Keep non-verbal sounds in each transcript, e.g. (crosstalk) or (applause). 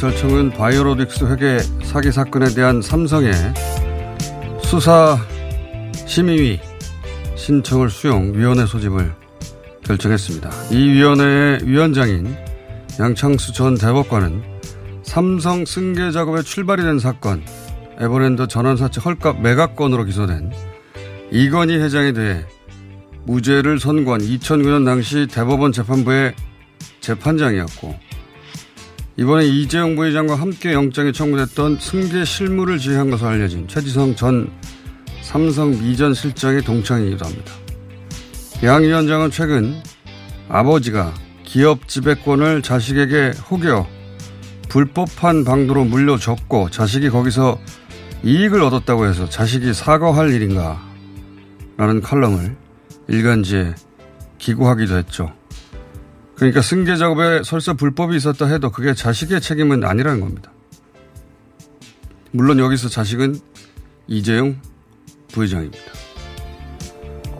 대검찰청은 바이오로직스 회계 사기 사건에 대한 삼성의 수사 심의위 신청을 수용 위원회 소집을 결정했습니다. 이 위원회의 위원장인 양창수 전 대법관은 삼성 승계 작업에 출발이 된 사건 에버랜드 전환사채 헐값 매각건으로 기소된 이건희 회장에 대해 무죄를 선고한 2009년 당시 대법원 재판부의 재판장이었고 이번에 이재용 부회장과 함께 영장이 청구됐던 승계 실무를 지휘한 것으로 알려진 최지성 전 삼성 미전 실장의 동창이기도 합니다. 양 위원장은 최근 아버지가 기업 지배권을 자식에게 혹여 불법한 방도로 물려줬고 자식이 거기서 이익을 얻었다고 해서 자식이 사과할 일인가 라는 칼럼을 일간지에 기고하기도 했죠. 그러니까 승계 작업에 설사 불법이 있었다 해도 그게 자식의 책임은 아니라는 겁니다. 물론 여기서 자식은 이재용 부회장입니다.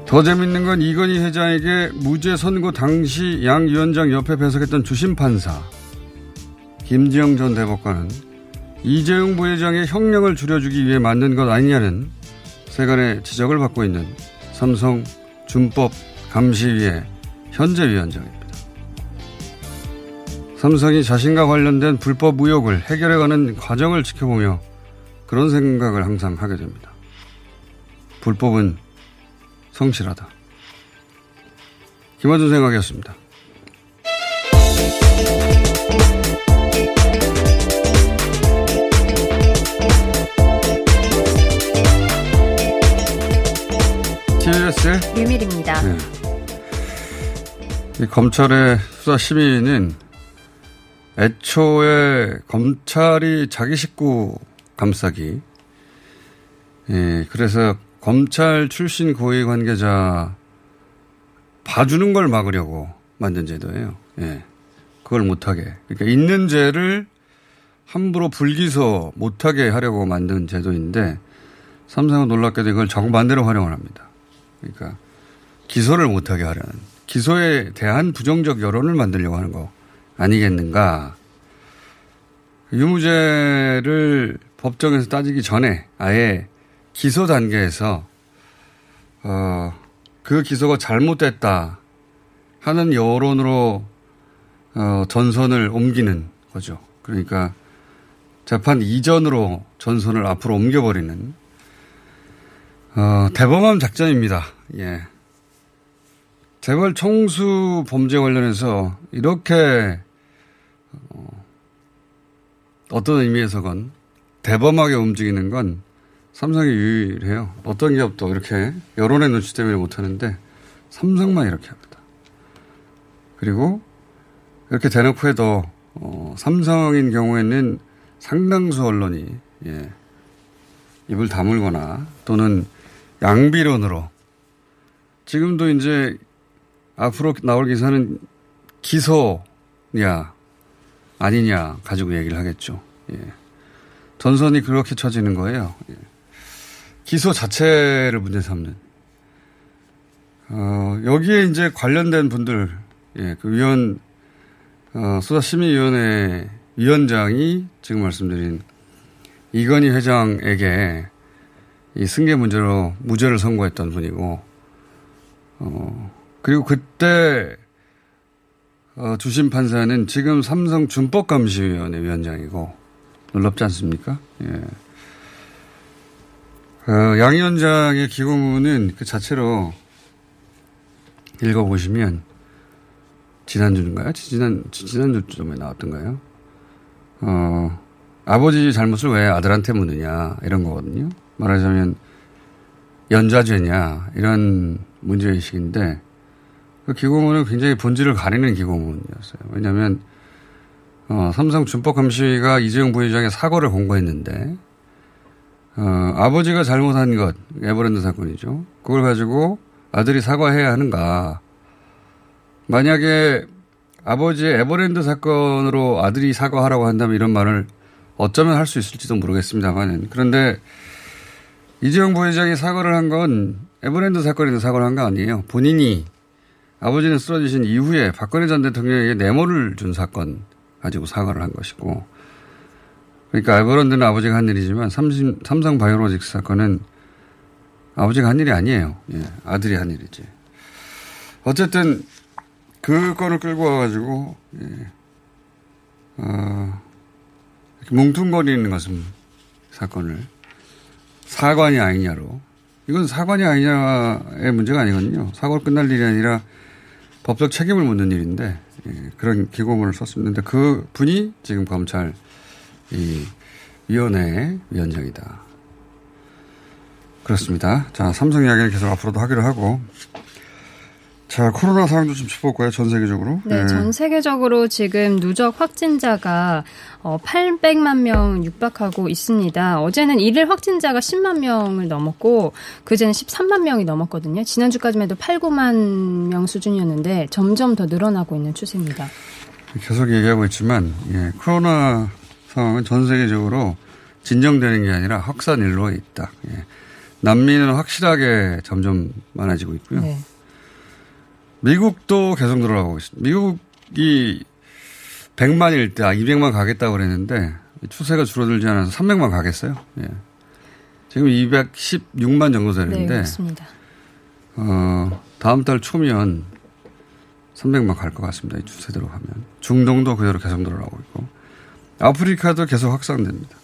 더 재밌는 건 이건희 회장에게 무죄 선고 당시 양 위원장 옆에 배석했던 주심 판사 김지영 전 대법관은 이재용 부회장의 형량을 줄여주기 위해 만든 것 아니냐는 세간의 지적을 받고 있는 삼성 준법 감시위의 현재 위원장입니다. 삼성이 자신과 관련된 불법 의혹을 해결해가는 과정을 지켜보며 그런 생각을 항상 하게 됩니다. 불법은 성실하다. 김원준 생각이었습니다. TBS 유밀입니다. 네. 이 검찰의 수사 심의는 애초에 검찰이 자기 식구 감싸기. 예, 그래서 검찰 출신 고위 관계자 봐주는 걸 막으려고 만든 제도예요. 예. 그걸 못하게. 그러니까 있는 죄를 함부로 불기소 못하게 하려고 만든 제도인데 삼성은 놀랍게도 이걸 정반대로 활용을 합니다. 그러니까 기소를 못하게 하려는 기소에 대한 부정적 여론을 만들려고 하는 거 아니겠는가. 유무죄를 법정에서 따지기 전에 아예 기소 단계에서 어, 그 기소가 잘못됐다 하는 여론으로 어, 전선을 옮기는 거죠. 그러니까 재판 이전으로 전선을 앞으로 옮겨버리는 어, 대범함 작전입니다. 예. 재벌 총수 범죄 관련해서 이렇게 어, 어떤 의미에서건 대범하게 움직이는 건 삼성이 유일해요. 어떤 기업도 이렇게 여론의 눈치 때문에 못하는데 삼성만 이렇게 합니다. 그리고 이렇게 대놓고 해도 어, 삼성인 경우에는 상당수 언론이 예, 입을 다물거나 또는 양비론으로 지금도 이제 앞으로 나올 기사는 기소냐 아니냐 가지고 얘기를 하겠죠. 예. 전선이 그렇게 쳐지는 거예요. 예. 기소 자체를 문제 삼는. 어, 여기에 이제 관련된 분들, 예, 그 위원, 어, 수사심의위원회 위원장이 지금 말씀드린 이건희 회장에게 이 승계 문제로 무죄를 선고했던 분이고, 어, 그리고 그때, 어, 주심 판사는 지금 삼성 준법감시위원회 위원장이고, 놀랍지 않습니까? 예. 어, 양 위원장의 기고문은 그 자체로 읽어보시면, 지난주인가요? 지난, 지난주쯤에 나왔던가요? 어, 아버지 잘못을 왜 아들한테 묻느냐, 이런 거거든요. 말하자면, 연좌죄냐, 이런 문제의식인데, 그 기고문은 굉장히 본질을 가리는 기고문이었어요. 왜냐하면 어, 삼성 준법감시가 이재용 부회장의 사과를 공고했는데 어, 아버지가 잘못한 것 에버랜드 사건이죠. 그걸 가지고 아들이 사과해야 하는가? 만약에 아버지의 에버랜드 사건으로 아들이 사과하라고 한다면 이런 말을 어쩌면 할 수 있을지도 모르겠습니다만은 그런데 이재용 부회장이 사과를 한 건 에버랜드 사건에서 사과를 한 거 아니에요. 본인이 아버지는 쓰러지신 이후에 박근혜 전 대통령에게 네모를 준 사건 가지고 사과를 한 것이고 그러니까 에버랜드는 아버지가 한 일이지만 삼성, 삼성 바이오로직스 사건은 아버지가 한 일이 아니에요. 예, 아들이 한 일이지. 어쨌든 그 건을 끌고 와가지고 예, 어, 뭉퉁거리는 것은 사건을 사관이 아니냐로 이건 사관이 아니냐의 문제가 아니거든요. 사고를 끝날 일이 아니라 법적 책임을 묻는 일인데 예, 그런 기고문을 썼습니다. 그 분이 지금 검찰 이 위원회 위원장이다. 그렇습니다. 자, 삼성 이야기는 계속 앞으로도 하기로 하고. 자, 코로나 상황도 좀 짚어볼까요? 전 세계적으로? 네, 예. 전 세계적으로 지금 누적 확진자가 어, 800만 명 육박하고 있습니다. 어제는 일일 확진자가 10만 명을 넘었고 그제는 13만 명이 넘었거든요. 지난주까지만 해도 8, 9만 명 수준이었는데 점점 더 늘어나고 있는 추세입니다. 계속 얘기하고 있지만, 예, 코로나 상황은 전 세계적으로 진정되는 게 아니라 확산 일로에 있다. 예. 난민은 확실하게 점점 많아지고 있고요. 네. 미국도 계속 늘어나고 있습니다. 미국이 100만일 때, 아, 200만 가겠다고 그랬는데, 추세가 줄어들지 않아서 300만 가겠어요. 예. 지금 216만 정도 네, 되는데, 그렇습니다. 어, 다음 달 초면 300만 갈 것 같습니다. 이 추세대로 가면. 중동도 그대로 계속 늘어나고 있고, 아프리카도 계속 확산됩니다.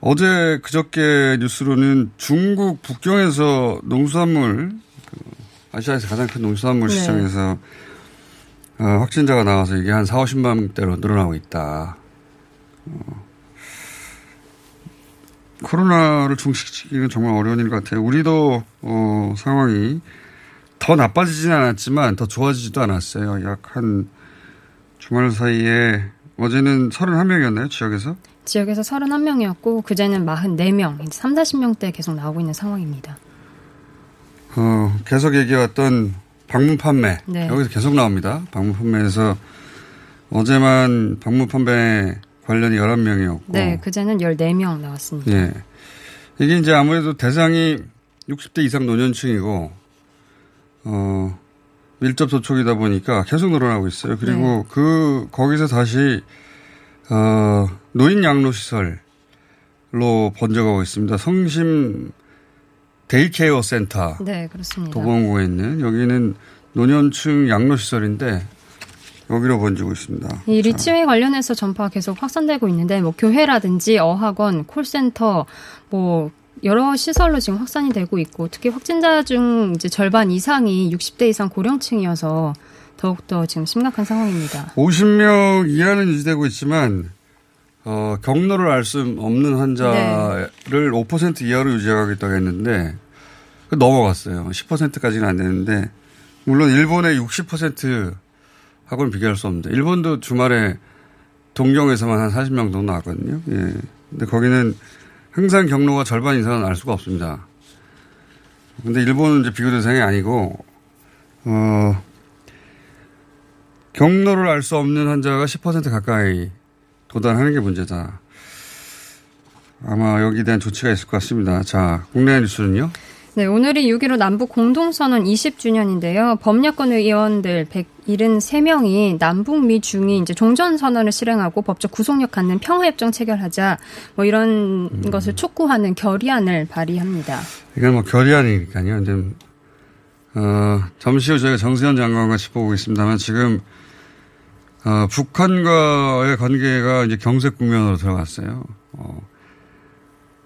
어제 그저께 뉴스로는 중국 북경에서 농수산물, 그 아시아에서 가장 큰 농수산물 네. 시장에서 어, 확진자가 나와서 이게 한 4, 50만 명대로 늘어나고 있다. 어, 코로나를 중식시키기는 정말 어려운 일 같아요. 우리도 어, 상황이 더 나빠지진 않았지만 더 좋아지지도 않았어요. 약 한 주말 사이에 어제는 31명이었나요? 지역에서? 지역에서 31명이었고 그제는 44명, 3, 40명대 계속 나오고 있는 상황입니다. 어, 계속 얘기해왔던 방문 판매. 네. 여기서 계속 나옵니다. 방문 판매에서 어제만 방문 판매 관련이 11명이었고. 네, 그제는 14명 나왔습니다. 예. 이게 이제 아무래도 대상이 60대 이상 노년층이고, 어, 밀접 접촉이다 보니까 계속 늘어나고 있어요. 그리고 네. 그, 거기서 다시, 어, 노인 양로시설로 번져가고 있습니다. 성심 데이케어 센터. 네, 그렇습니다. 도봉구에 있는 여기는 노년층 양로시설인데 여기로 번지고 있습니다. 이 리치웨이 관련해서 전파가 계속 확산되고 있는데 뭐 교회라든지 어학원, 콜센터, 뭐 여러 시설로 지금 확산이 되고 있고 특히 확진자 중 이제 절반 이상이 60대 이상 고령층이어서 더욱더 지금 심각한 상황입니다. 50명 이하는 유지되고 있지만 어, 경로를 알 수 없는 환자를 네. 5% 이하로 유지하겠다고 했는데 그 넘어갔어요. 10%까지는 안 되는데 물론 일본의 60% 하고는 비교할 수 없는데 일본도 주말에 동경에서만 한 40명 정도 나왔거든요. 예. 근데 거기는 항상 경로가 절반 이상은 알 수가 없습니다. 근데 일본은 이제 비교 대상이 아니고 어 경로를 알 수 없는 환자가 10% 가까이 도달하는 게 문제다. 아마 여기에 대한 조치가 있을 것 같습니다. 자, 국내 뉴스는요? 네, 오늘이 6.15 남북 공동선언 20주년인데요. 법야권 의원들 173명이 남북 미 중이 이제 종전선언을 실행하고 법적 구속력 갖는 평화협정 체결하자 뭐 이런 음. 것을 촉구하는 결의안을 발의합니다. 이건 뭐 결의안이니까요. 이제, 어, 잠시 후 저희가 정세현 장관과 짚어보겠습니다만 지금 어, 북한과의 관계가 이제 경색 국면으로 들어갔어요. 어,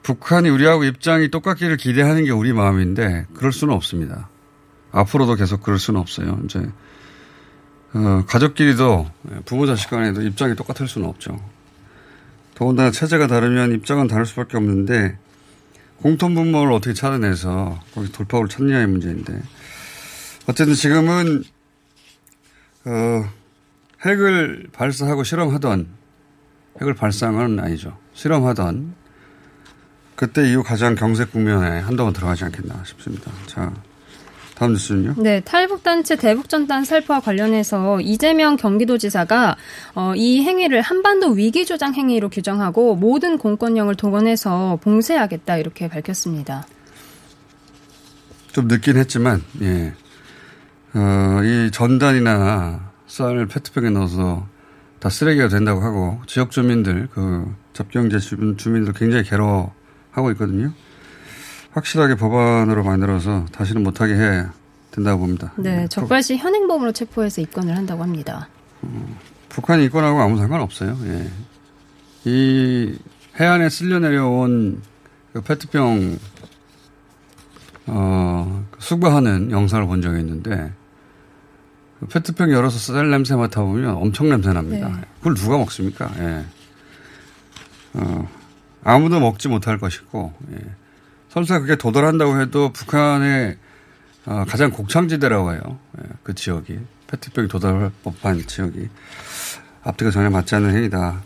북한이 우리하고 입장이 똑같기를 기대하는 게 우리 마음인데 그럴 수는 없습니다. 앞으로도 계속 그럴 수는 없어요. 이제 어, 가족끼리도 부모 자식 간에도 입장이 똑같을 수는 없죠. 더군다나 체제가 다르면 입장은 다를 수밖에 없는데 공통 분모를 어떻게 찾아내서 거기 돌파구를 찾느냐의 문제인데 어쨌든 지금은 어, 핵을 발사하고 실험하던 핵을 발사한 건 아니죠. 실험하던 그때 이후 가장 경색 국면에 한동안 들어가지 않겠나 싶습니다. 자, 다음 뉴스는요? 네, 탈북단체 대북전단 살포와 관련해서 이재명 경기도지사가 어, 이 행위를 한반도 위기조장 행위로 규정하고 모든 공권력을 동원해서 봉쇄하겠다 이렇게 밝혔습니다. 좀 늦긴 했지만, 예. 어, 이 전단이나 쌀을 페트병에 넣어서 다 쓰레기가 된다고 하고 지역 주민들 그 접경제 주민 주민들 굉장히 괴로워하고 있거든요. 확실하게 법안으로 만들어서 다시는 못하게 해야 된다고 봅니다. 네, 네. 적발시 현행범으로 체포해서 입건을 한다고 합니다. 어, 북한이 입건하고 아무 상관없어요. 예. 이 해안에 쓸려 내려온 그 페트병 어, 수거하는 영상을 본 적이 있는데 페트병 열어서 쌀 냄새 맡아보면 엄청 냄새 납니다. 네. 그걸 누가 먹습니까? 예. 어, 아무도 먹지 못할 것이고, 예. 설사 그게 도달한다고 해도 북한의 어, 가장 곡창지대라고 해요. 예. 그 지역이. 페트병이 도달할 법한 지역이. 앞뒤가 전혀 맞지 않는 행위다.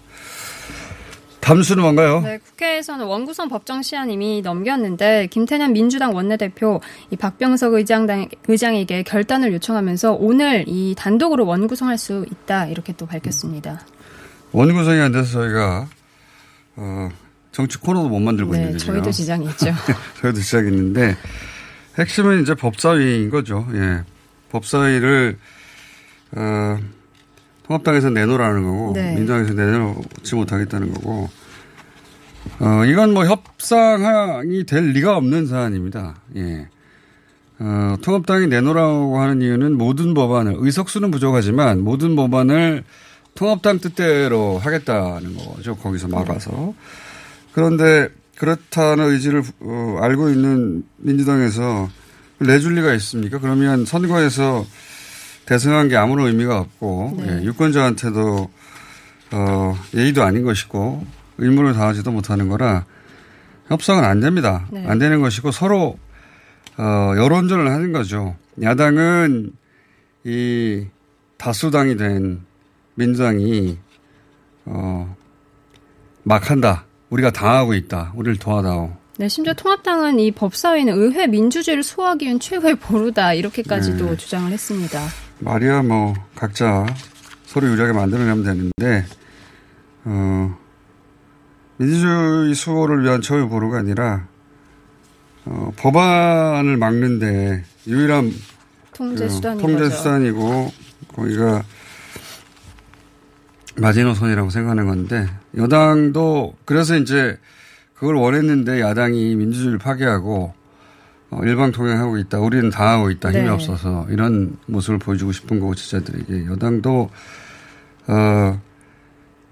담수는 뭔가요? 네, 국회에서는 원구성 법정 시한 이미 넘겼는데 김태년 민주당 원내대표 이 박병석 의장 의장에게 결단을 요청하면서 오늘 이 단독으로 원구성할 수 있다 이렇게 또 밝혔습니다. 원구성이 안 돼서 저희가 어, 정치 코너도 못 만들고 네, 있는데 저희도 지장이 있죠. (laughs) 저희도 지장이 있는데 핵심은 이제 법사위인 거죠. 예, 법사위를 어, 통합당에서 내놓으라는 거고 네. 민주당에서 내놓지 못하겠다는 거고 어, 이건 뭐 협상이 될 리가 없는 사안입니다. 예. 어, 통합당이 내놓으라고 하는 이유는 모든 법안을 의석수는 부족하지만 모든 법안을 통합당 뜻대로 하겠다는 거죠. 거기서 막아서. 그런데 그렇다는 의지를 어, 알고 있는 민주당에서 내줄 리가 있습니까? 그러면 선거에서 대승한 게 아무런 의미가 없고 네. 예, 유권자한테도 어, 예의도 아닌 것이고 의무를 다하지도 못하는 거라 협상은 안 됩니다. 네. 안 되는 것이고 서로 어, 여론전을 하는 거죠. 야당은 이 다수당이 된 민주당이 어, 막 한다. 우리가 당하고 있다. 우리를 도와다오. 네, 심지어 통합당은 이 법사위는 의회 민주주의를 소화하기 위한 최고의 보루다. 이렇게까지도 네. 주장을 했습니다. 말이야 뭐 각자 서로 유리하게 만들어내면 되는데 어, 민주주의 수호를 위한 처우 보루가 아니라 어, 법안을 막는데 유일한 통제 수단이 통제 수단이고 거기가 마지노선이라고 생각하는 건데 여당도 그래서 이제 그걸 원했는데 야당이 민주주의를 파괴하고 어, 일방 통행하고 있다. 우리는 당하고 있다. 힘이 네. 없어서 이런 모습을 보여주고 싶은 거고 지자들에게 여당도 어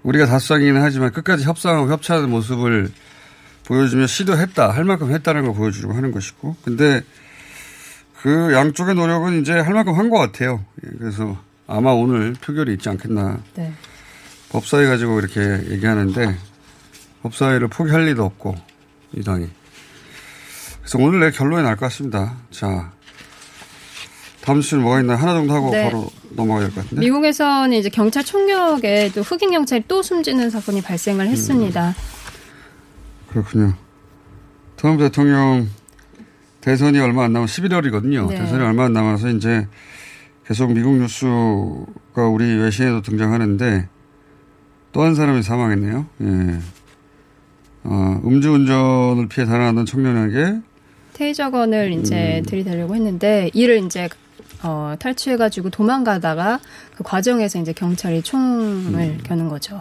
우리가 다수당이긴 하지만 끝까지 협상하고 협치하는 모습을 보여주면 시도했다, 할 만큼 했다는 걸 보여주려고 하는 것이고. 근데 그 양쪽의 노력은 이제 할 만큼 한 것 같아요. 예, 그래서 아마 오늘 표결이 있지 않겠나. 네. 법사위 가지고 이렇게 얘기하는데 법사위를 포기할 리도 없고 이 당이. 그래서 오늘 내 결론이 날 것 같습니다. 자, 다음 주는 뭐가 있나 하나 정도 하고 네. 바로 넘어가야 될 것 같은데. 미국에서는 이제 경찰 총격에 또 흑인 경찰이 또 숨지는 사건이 발생을 했습니다. 그렇군요. 트럼프 대통령 대선이 얼마 안 남아 11월이거든요. 네. 대선이 얼마 안 남아서 이제 계속 미국 뉴스가 우리 외신에도 등장하는데 또 한 사람이 사망했네요. 예. 어, 음주운전을 피해 달아나던 청년에게 테이저건을 이제 음. 들이대려고 했는데 이를 이제 어, 탈취해가지고 도망가다가 그 과정에서 이제 경찰이 총을 음. 겨눈 거죠.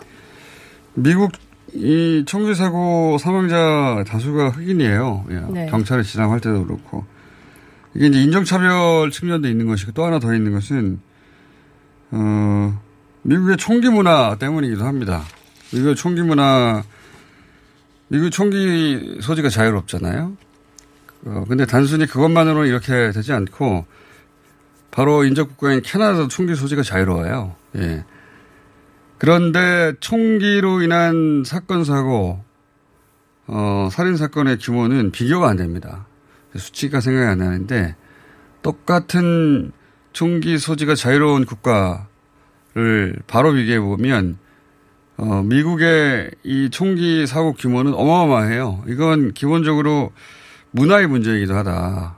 미국 이 총기 사고 사망자 다수가 흑인이에요. 예. 네. 경찰을 지나갈 때도 그렇고 이게 이제 인종차별 측면도 있는 것이고 또 하나 더 있는 것은 어 미국의 총기 문화 때문이기도 합니다. 미국의 총기 문화 미국 총기 소지가 자유롭잖아요. 어, 근데 단순히 그것만으로 이렇게 되지 않고 바로 인접 국가인 캐나다도 총기 소지가 자유로워요. 예. 그런데 총기로 인한 사건 사고 어, 살인 사건의 규모는 비교가 안 됩니다. 수치가 생각이 안 나는데 똑같은 총기 소지가 자유로운 국가를 바로 비교해 보면 어, 미국의 이 총기 사고 규모는 어마어마해요. 이건 기본적으로 문화의 문제이기도 하다.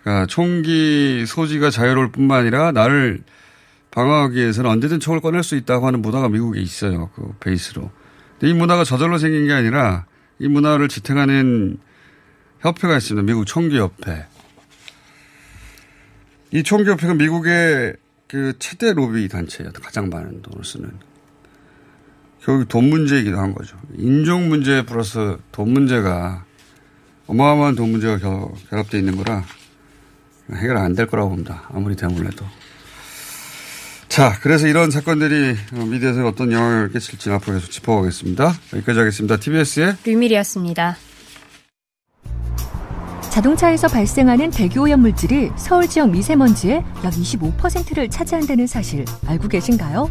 그러니까 총기 소지가 자유로울 뿐만 아니라 나를 방어하기 위해서는 언제든 총을 꺼낼 수 있다고 하는 문화가 미국에 있어요. 그 베이스로. 이 문화가 저절로 생긴 게 아니라 이 문화를 지탱하는 협회가 있습니다. 미국 총기협회. 이 총기협회가 미국의 그 최대 로비 단체예요. 가장 많은 돈을 쓰는. 결국 돈 문제이기도 한 거죠. 인종 문제 플러스 돈 문제가 어마어마한 돈 문제가 결, 결합되어 있는 거라 해결 안 될 거라고 봅니다. 아무리 대물래도. 자, 그래서 이런 사건들이 미디어에 어떤 영향을 끼칠지 앞으로 계속 짚어보겠습니다. 여기까지 하겠습니다. TBS의 류밀이었습니다. 자동차에서 발생하는 대기오염 물질이 서울 지역 미세먼지의 약 25%를 차지한다는 사실 알고 계신가요?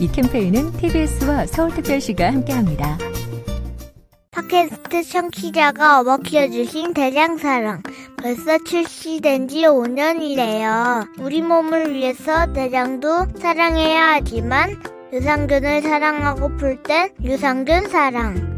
이 캠페인은 TBS와 서울특별시가 함께합니다. 팟캐스트 청취자가 어머 키워주신 대장사랑. 벌써 출시된 지 5년이래요. 우리 몸을 위해서 대장도 사랑해야 하지만 유산균을 사랑하고플 땐 유산균 사랑.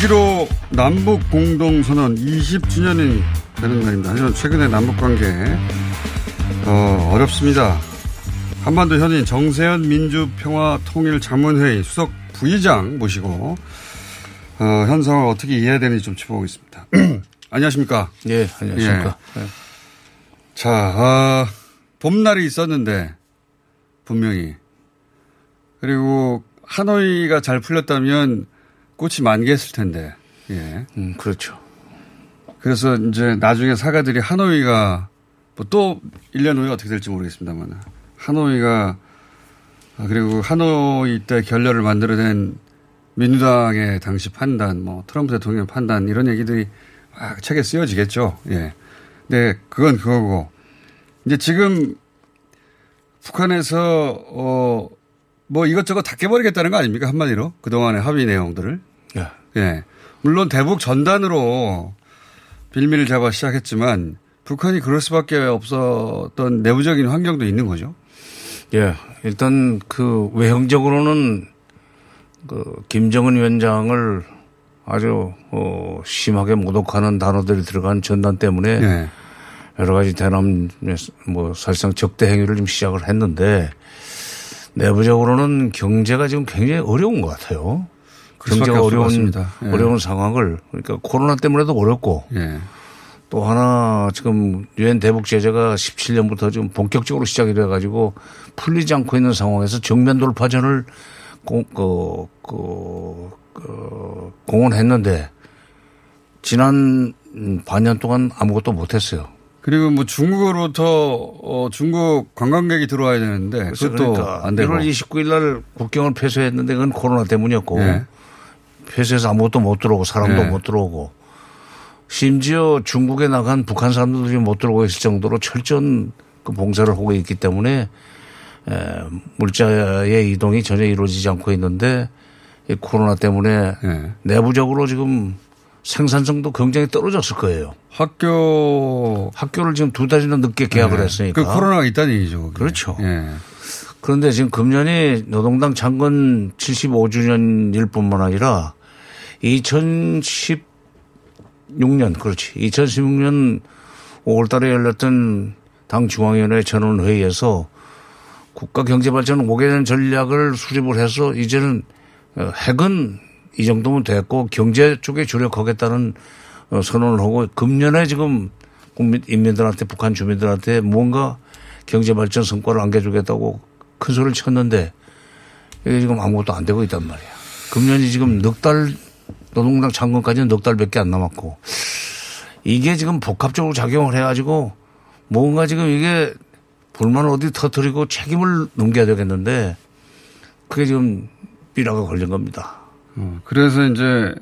6.15 남북 공동선언 20주년이 되는 날입니다. 하지만 최근에 남북관계 어, 어렵습니다. 한반도 현인 정세현 민주평화통일자문회의 수석 부의장 모시고 어, 현 상황을 어떻게 이해해야 되는지 좀 짚어보겠습니다. (clears throat) 안녕하십니까? 예, 안녕하십니까? 예. 자, 어, 봄날이 있었는데 분명히 그리고 하노이가 잘 풀렸다면 꽃이 만개했을 텐데. 예. 음, 그렇죠. 그래서 이제 나중에 사가들이 하노이가 뭐 또 1년 후에 어떻게 될지 모르겠습니다만 하노이가 아, 그리고 하노이 때 결렬을 만들어낸 민주당의 당시 판단, 뭐 트럼프 대통령 판단 이런 얘기들이 막 책에 쓰여지겠죠. 예. 근데 그건 그거고 이제 지금 북한에서 어 뭐 이것저것 다 깨버리겠다는 거 아닙니까 한마디로 그 동안의 합의 내용들을. 예. 예. 물론 대북 전단으로 빌미를 잡아 시작했지만 북한이 그럴 수밖에 없었던 내부적인 환경도 있는 거죠. 예. 일단 그 외형적으로는 그 김정은 위원장을 아주 어 심하게 모독하는 단어들이 들어간 전단 때문에 예. 여러 가지 대남 뭐 사실상 적대 행위를 좀 시작을 했는데 내부적으로는 경제가 지금 굉장히 어려운 것 같아요. 경제가 어려운 예. 어려운 상황을 그러니까 코로나 때문에도 어렵고 예. 또 하나 지금 유엔 대북 제재가 17년부터 지금 본격적으로 시작이 돼 가지고 풀리지 않고 있는 상황에서 정면 돌파전을 공, 그, 그, 그, 공언했는데 지난 반년 동안 아무것도 못했어요. 그리고 뭐 중국으로부터 어 중국 관광객이 들어와야 되는데 그것도 그러니까 안 되고 1월 29일 날 국경을 폐쇄했는데 그건 코로나 때문이었고 예. 폐쇄해서 아무것도 못 들어오고 사람도 예. 못 들어오고 심지어 중국에 나간 북한 사람들도 지금 못 들어오고 있을 정도로 철저한 그 봉쇄를 하고 있기 때문에 에, 물자의 이동이 전혀 이루어지지 않고 있는데 이 코로나 때문에 예. 내부적으로 지금 생산성도 굉장히 떨어졌을 거예요. 학교 학교를 지금 두 달이나 늦게 개학을 예. 했으니까. 그 코로나가 있다는 얘기죠. 그게. 그렇죠. 예. 그런데 지금 금년이 노동당 창건 75주년일 뿐만 아니라 2016년, 그렇지. 2016년 5월 달에 열렸던 당 중앙위원회 전원회의에서 국가경제발전 5개년 전략을 수립을 해서 이제는 어, 핵은 이 정도면 됐고 경제 쪽에 주력하겠다는 어, 선언을 하고 금년에 지금 국민, 인민들한테 북한 주민들한테 무언가 경제발전 성과를 안겨주겠다고 큰 소리를 쳤는데 이게 지금 아무것도 안 되고 있단 말이야. 금년이 지금 넉 달 노동당 창건까지는 넉 달밖에 안 남았고 이게 지금 복합적으로 작용을 해가지고 뭔가 지금 이게 불만을 어디 터뜨리고 책임을 넘겨야 되겠는데 그게 지금 삐라가 걸린 겁니다. 어, 그래서 이제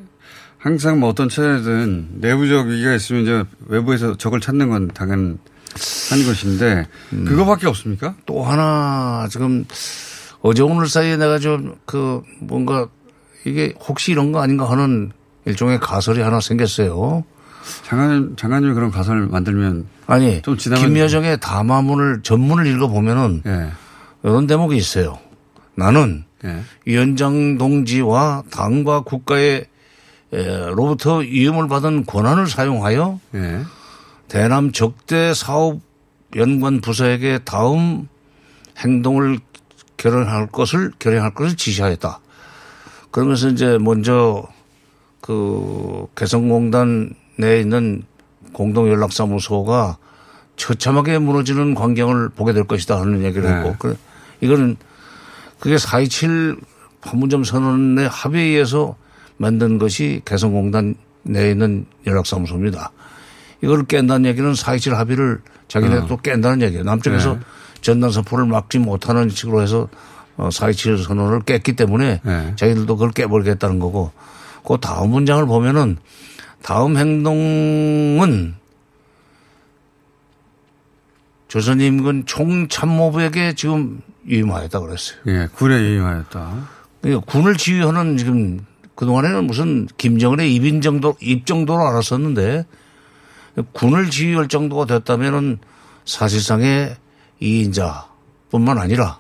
항상 뭐 어떤 체제든 내부적 위기가 있으면 이제 외부에서 적을 찾는 건 당연 한 것인데 음. 그거밖에 없습니까? 또 하나 지금 어제 오늘 사이에 내가 좀 그 뭔가 이게 혹시 이런 거 아닌가 하는 일종의 가설이 하나 생겼어요. 장관 장관님이 그런 가설을 만들면 아니 좀 김여정의 담화문을 전문을 읽어 보면은 예. 이런 대목이 있어요. 나는 예. 위원장 동지와 당과 국가의 에, 로부터 위험을 받은 권한을 사용하여 예. 대남 적대 사업 연관 부서에게 다음 행동을 결연할 것을 결연할 것을 지시하였다. 그러면서 이제 먼저 그 개성공단 내에 있는 공동연락사무소가 처참하게 무너지는 광경을 보게 될 것이다 하는 얘기를 네. 했고 그 이거는 그게 4.27 판문점 선언의 합의에 의해서 만든 것이 개성공단 내에 있는 연락사무소입니다. 이걸 깬다는 얘기는 4.27 합의를 자기네 또 깬다는 얘기예요. 남쪽에서 네. 전단사포를 막지 못하는 식으로 해서 4.27 선언을 깼기 때문에 네. 자기들도 그걸 깨버리겠다는 거고 그 다음 문장을 보면은 다음 행동은 조선인민 총참모부에게 지금 위임하였다 그랬어요. 예. 군에 위임하였다. 그러니까 군을 지휘하는 지금 그동안에는 무슨 김정은의 입인 정도, 입 정도로 알았었는데 군을 지휘할 정도가 됐다면은 사실상의 이인자 뿐만 아니라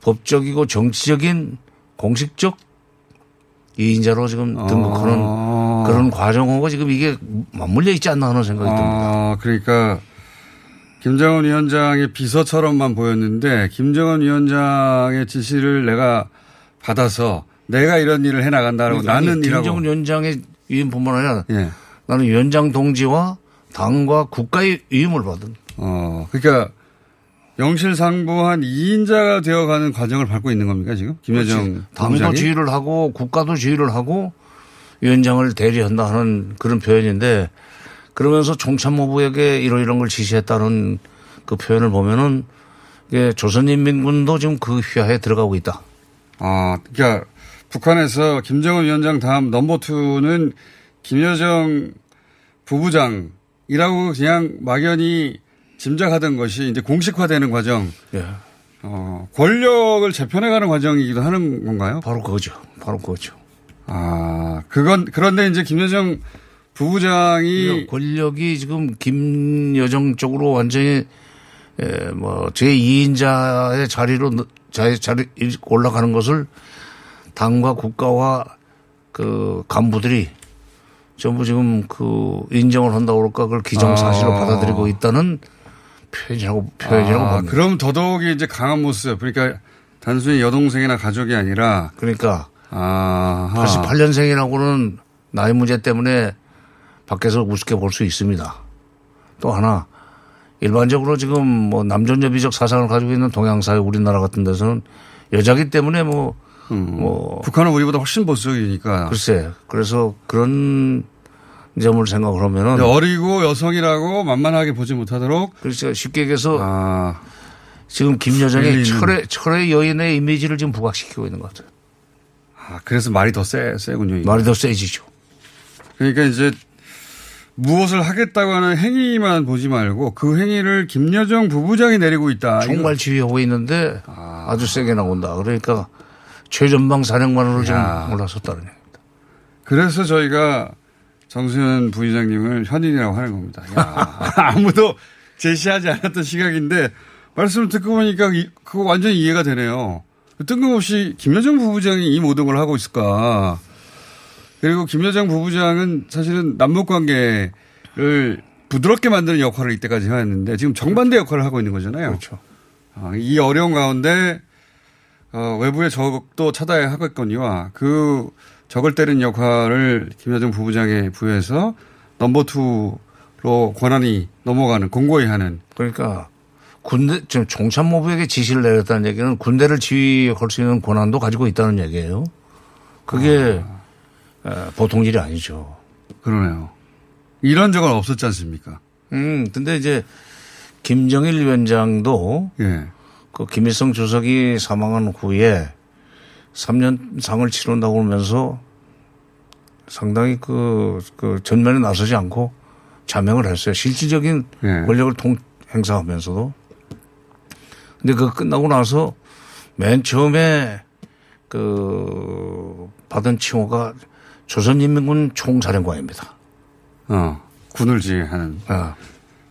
법적이고 정치적인 공식적 이인자로 지금 등극하는 아. 그런 과정하고 지금 이게 맞물려 있지 않나 하는 생각이 듭니다. 아, 그러니까 김정은 위원장의 비서처럼만 보였는데 김정은 위원장의 지시를 내가 받아서 내가 이런 일을 해 나간다라고 그러니까 나는 이라고 김정은 위원장의 위임뿐만 아니라 예. 나는 위원장 동지와 당과 국가의 위임을 받은. 어, 그러니까 영실상부한 2인자가 되어가는 과정을 밟고 있는 겁니까 지금 김여정. 당도 부부장이? 지휘를 하고 국가도 지휘를 하고 위원장을 대리한다 하는 그런 표현인데 그러면서 총참모부에게 이러이런 걸 지시했다는 그 표현을 보면은 이게 조선인민군도 지금 그 휘하에 들어가고 있다. 아, 그러니까 북한에서 김정은 위원장 다음 넘버 투는 김여정 부부장이라고 그냥 막연히 짐작하던 것이 이제 공식화되는 과정. 예. 어, 권력을 재편해가는 과정이기도 하는 건가요? 바로 그거죠. 바로 그거죠. 아, 그건, 그런데 이제 김여정 부부장이 권력이 지금 김여정 쪽으로 완전히 에, 뭐 제2인자의 자리로 느- 자리 자리 올라가는 것을 당과 국가와 그 간부들이 전부 지금 그 인정을 한다고 그럴까 그걸 기정사실로 아. 받아들이고 있다는 표현이라고 표현이라고 아, 봅니다. 그럼 더더욱이 이제 강한 모습. 그러니까 단순히 여동생이나 가족이 아니라. 그러니까. 아. 88년생이라고는 나이 문제 때문에 밖에서 우습게 볼 수 있습니다. 또 하나 일반적으로 지금 뭐 남존여비적 사상을 가지고 있는 동양 사회 우리나라 같은 데서는 여자기 때문에 뭐, 뭐. 북한은 우리보다 훨씬 보수적이니까. 글쎄. 그래서 그런 점을 생각을 하면은. 어리고 여성이라고 만만하게 보지 못하도록. 그렇죠. 쉽게 얘기해서. 아. 지금 일리는. 철의, 철의 여인의 이미지를 지금 부각시키고 있는 것 같아요. 아, 그래서 말이 더 세, 세군요. 이게. 말이 더 세지죠. 그러니까 이제 무엇을 하겠다고 하는 행위만 보지 말고 그 행위를 김여정 부부장이 내리고 있다. 정말 지휘하고 있는데 아주 세게 나온다. 그러니까 최전방 사령관으로 좀 야. 올라섰다는 얘기. 그래서 저희가 정수현 부의장님을 현인이라고 하는 겁니다. 야, (laughs) 아무도 제시하지 않았던 시각인데 말씀을 듣고 보니까 이- 그거 완전히 이해가 되네요. 뜬금없이 김여정 부부장이 이 모든 걸 하고 있을까. 그리고 김여정 부부장은 사실은 남북 관계를 부드럽게 만드는 역할을 이때까지 해왔는데 지금 정반대 역할을 하고 있는 거잖아요. 그렇죠. 이 어려운 가운데 어, 외부의 적도 차단해야 하겠거니와 그 적을 때리는 역할을 김여정 부부장에 부여해서 넘버 투로 권한이 넘어가는 공고히 하는. 그러니까 군대 지금 총참모부에게 지시를 내렸다는 얘기는 군대를 지휘할 수 있는 권한도 가지고 있다는 얘기예요. 그게 에, 보통 일이 아니죠. 그러네요. 이런 적은 없었지 않습니까? 음, 근데 이제 김정일 위원장도 예. 그 김일성 주석이 사망한 후에 3년 상을 치른다고 그러면서 상당히 그, 그 전면에 나서지 않고 자명을 했어요. 실질적인 예. 권력을 통, 행사하면서도. 근데 그 끝나고 나서 맨 처음에 그 받은 칭호가 조선인민군 총사령관입니다. 어, 군을 지휘하는. 아.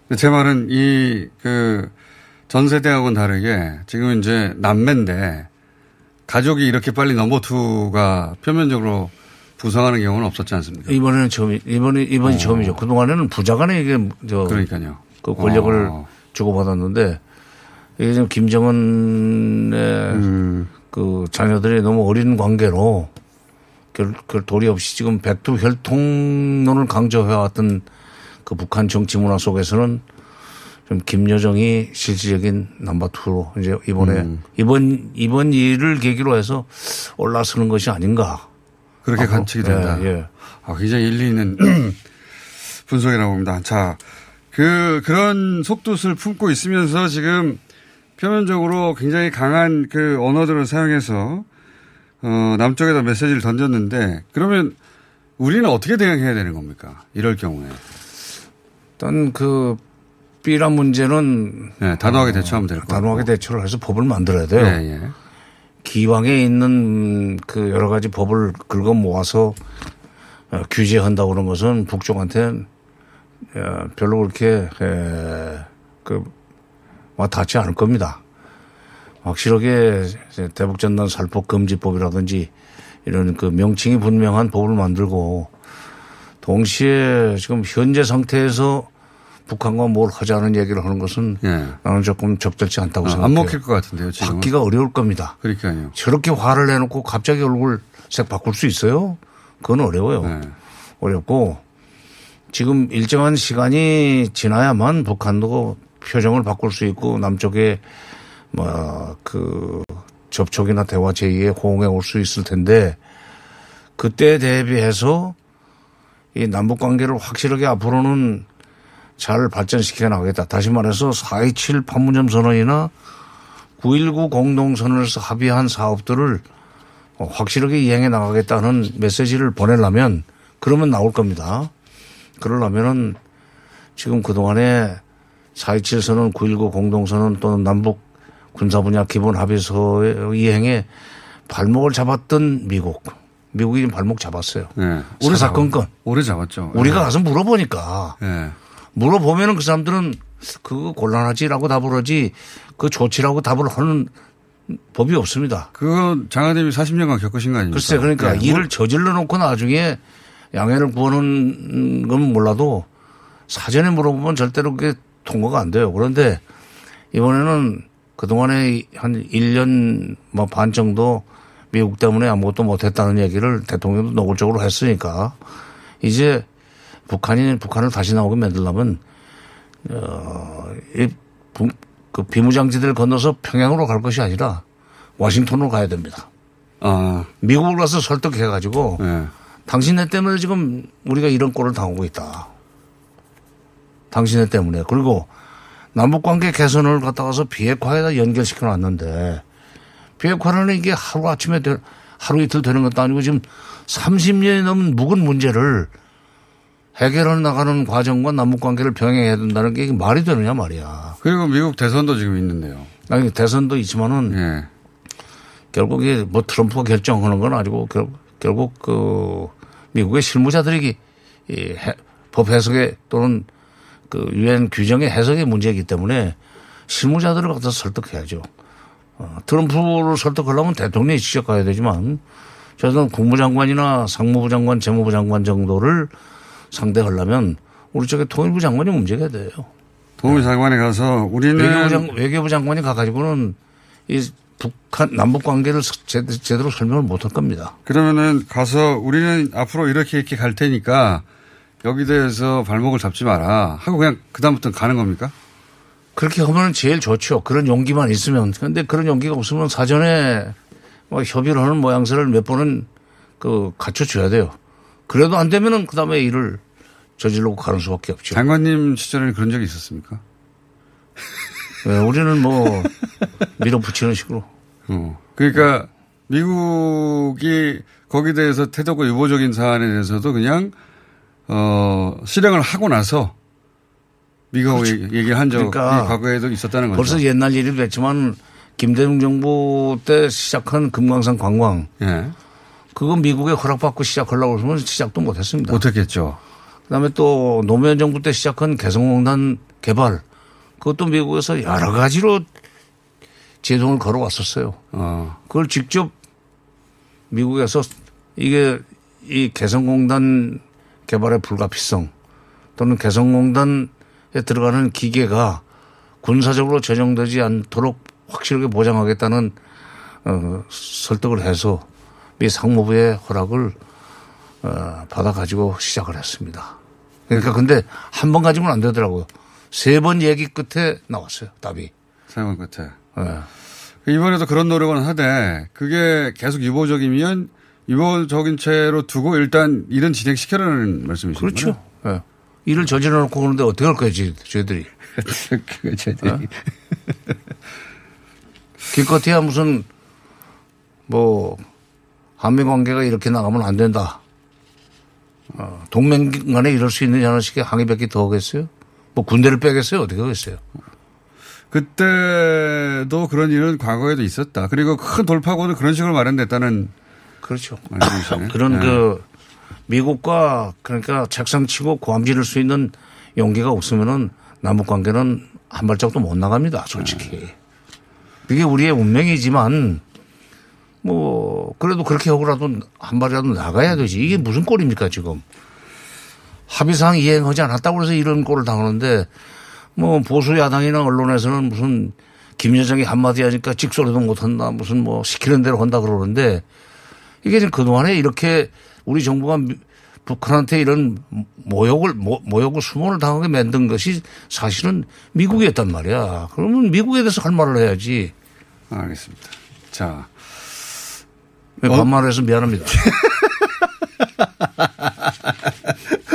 근데 제 말은 이, 그, 전 세대하고는 다르게 지금 이제 남매인데 가족이 이렇게 빨리 넘버 투가 표면적으로 부상하는 경우는 없었지 않습니까? 이번에는 처음이, 이번이, 이번이 처음이죠. 그 동안에는 부자간에 이게, 저. 어. 그러니까요. 그 권력을 어. 주고받았는데, 이게 지금 김정은의 음. 그 자녀들이 너무 어린 관계로 결, 결 도리 없이 지금 백두 혈통론을 강조해왔던 그 북한 정치 문화 속에서는 좀 김여정이 실질적인 넘버 투로 이제 이번에 음. 이번 이번 일을 계기로 해서 올라서는 것이 아닌가. 그렇게 앞으로. 관측이 된다. 예, 예. 아, 굉장히 일리 있는 (clears throat) 분석이라고 봅니다. 자, 그, 그런 속도를 품고 있으면서 지금 표면적으로 굉장히 강한 그 언어들을 사용해서 어, 남쪽에다 메시지를 던졌는데 그러면 우리는 어떻게 대응해야 되는 겁니까? 이럴 경우에. 일단 그 B란 문제는 네, 단호하게 대처하면 될 거고. 단호하게 대처를 해서 법을 만들어야 돼요. 예, 예. 기왕에 있는 그 여러 가지 법을 긁어 모아서 어, 규제한다고 그런 것은 북쪽한테 어, 별로 그렇게 에, 그 와닿지 않을 겁니다. 확실하게 대북전단 살포 금지법이라든지 이런 그 명칭이 분명한 법을 만들고 동시에 지금 현재 상태에서 북한과 뭘 하자는 얘기를 하는 것은 나는 조금 적절치 않다고 아, 생각해요. 안 먹힐 것 같은데요. 지금 받기가 어려울 겁니다. 그러니까요. 저렇게 화를 내놓고 갑자기 얼굴 색 바꿀 수 있어요? 그건 어려워요. 네. 어렵고 지금 일정한 시간이 지나야만 북한도 표정을 바꿀 수 있고 남쪽에 뭐그 접촉이나 대화 제의에 호응해 올 수 있을 텐데 그때 대비해서 이 남북 관계를 확실하게 앞으로는 잘 발전시켜 나가겠다. 다시 말해서 4.27 판문점 선언이나 9.19 공동선언에서 합의한 사업들을 어, 확실하게 이행해 나가겠다는 메시지를 보내려면 그러면 나올 겁니다. 그러려면은 지금 그동안에 4.27 선언, 9.19 공동선언 또는 남북 군사 분야 기본 합의서의 이행에 발목을 잡았던 미국. 미국이 발목 잡았어요. 네. 오래 사건건. 오래 잡았죠. 우리가 네. 가서 물어보니까 네. 물어보면은 그 사람들은 그거 곤란하지라고 답을 하지 그 좋지라고 답을 하는 법이 없습니다. 그거 장하대님이 40년간 겪으신 거 아닙니까? 글쎄 그러니까 네. 일을 저질러 놓고 나중에 양해를 구하는 건 몰라도 사전에 물어보면 절대로 그게 통과가 안 돼요. 그런데 이번에는 그동안에 한 1년 뭐 반 정도 미국 때문에 아무것도 못했다는 얘기를 대통령도 노골적으로 했으니까 이제 북한이 북한을 다시 나오게 만들려면 어이 그 비무장지대를 건너서 평양으로 갈 것이 아니라 워싱턴으로 가야 됩니다. 아. 미국을 가서 설득해 가지고 네. 당신네 때문에 지금 우리가 이런 꼴을 당하고 있다. 당신네 때문에. 그리고 남북 관계 개선을 갖다 가서 비핵화에다 연결시켜 놨는데 비핵화는 이게 하루 아침에 되- 하루 이틀 되는 것도 아니고 지금 30년이 넘은 묵은 문제를 해결해 나가는 과정과 남북 관계를 병행해야 된다는 게 말이 되느냐 말이야. 그리고 미국 대선도 지금 있는데요. 아니 대선도 있지만은 예. 결국 이게 뭐 트럼프가 결정하는 건 아니고 결, 결국 그 미국의 실무자들이 이 해- 법 해석에 또는 그 유엔 규정의 해석의 문제이기 때문에 실무자들을 갖다 설득해야죠. 어, 트럼프를 설득하려면 대통령이 직접 가야 되지만 저는 국무장관이나 상무부 장관, 재무부 장관 정도를 상대하려면 우리 쪽에 통일부 장관이 움직여야 돼요. 통일 장관에 가서 우리는 외교부, 장, 외교부 장관이 가가지고는 이 북한 남북 관계를 제대로, 설명을 못할 겁니다. 그러면은 가서 우리는 앞으로 이렇게 이렇게 갈 테니까 여기 대해서 발목을 잡지 마라 하고 그냥 그다음부터는 가는 겁니까? 그렇게 하면 제일 좋죠. 그런 용기만 있으면. 그런데 그런 용기가 없으면 사전에 뭐 협의를 하는 모양새를 몇 번은 그 갖춰줘야 돼요. 그래도 안 되면은 그 다음에 일을 저지르고 가는 수밖에 없죠. 장관님 시절에는 그런 적이 있었습니까? 네, 우리는 뭐 밀어붙이는 식으로. 어. 그러니까 미국이 거기에 대해서 태도가 유보적인 사안에 대해서도 그냥 어 실행을 하고 나서 미국하고 얘기- 얘기를 한 적이 그러니까 과거에도 있었다는 거죠. 벌써 옛날 일이 됐지만 김대중 정부 때 시작한 금강산 관광. 예. 그거 미국에 허락받고 시작하려고 그러면 시작도 못했습니다. 못했겠죠. 그다음에 또 노무현 정부 때 시작한 개성공단 개발 그것도 미국에서 여러 가지로 제동을 걸어왔었어요. 어. 그걸 직접 미국에서 이게 이 개성공단 개발의 불가피성 또는 개성공단에 들어가는 기계가 군사적으로 전용되지 않도록 확실하게 보장하겠다는 어, 설득을 해서 미 상무부의 허락을 어, 받아가지고 시작을 했습니다. 그러니까 근데 한 번 가지고는 안 되더라고요. 세 번 얘기 끝에 나왔어요. 답이. 세 번 끝에. 예. 이번에도 그런 노력은 하되 그게 계속 유보적이면 유보적인 채로 두고 일단 일은 진행시켜라는 말씀이시죠. 그렇죠. 예. 일을 저질러 놓고 그러는데 어떻게 할 거예요, 저- 저희들이. 그게 저희들이. 기껏해야 무슨 뭐 한미 관계가 이렇게 나가면 안 된다. 어, 동맹 간에 이럴 수 있는 하나씩의 항의밖에 더 하겠어요? 뭐 군대를 빼겠어요? 어떻게 하겠어요? 그때도 그런 일은 과거에도 있었다. 그리고 큰 돌파구는 그런 식으로 마련됐다는 그렇죠. (coughs) 그런 네. 그 미국과 그러니까 책상 치고 고함 지를 수 있는 용기가 없으면은 남북 관계는 한 발짝도 못 나갑니다. 솔직히. 이게 우리의 운명이지만 뭐 그래도 그렇게 하고라도 한 발이라도 나가야 되지. 이게 무슨 꼴입니까 지금? 합의사항 이행하지 않았다고 해서 이런 꼴을 당하는데 뭐 보수 야당이나 언론에서는 무슨 김 여정이 한마디 하니까 찍소리도 못한다 무슨 뭐 시키는 대로 한다 그러는데 이게 지금 그동안에 이렇게 우리 정부가 미- 북한한테 이런 모욕을 모- 모욕을 수모를 당하게 만든 것이 사실은 미국이었단 말이야. 그러면 미국에 대해서 할 말을 해야지. 알겠습니다. 자. 왜 어? 반말해서 미안합니다. (laughs)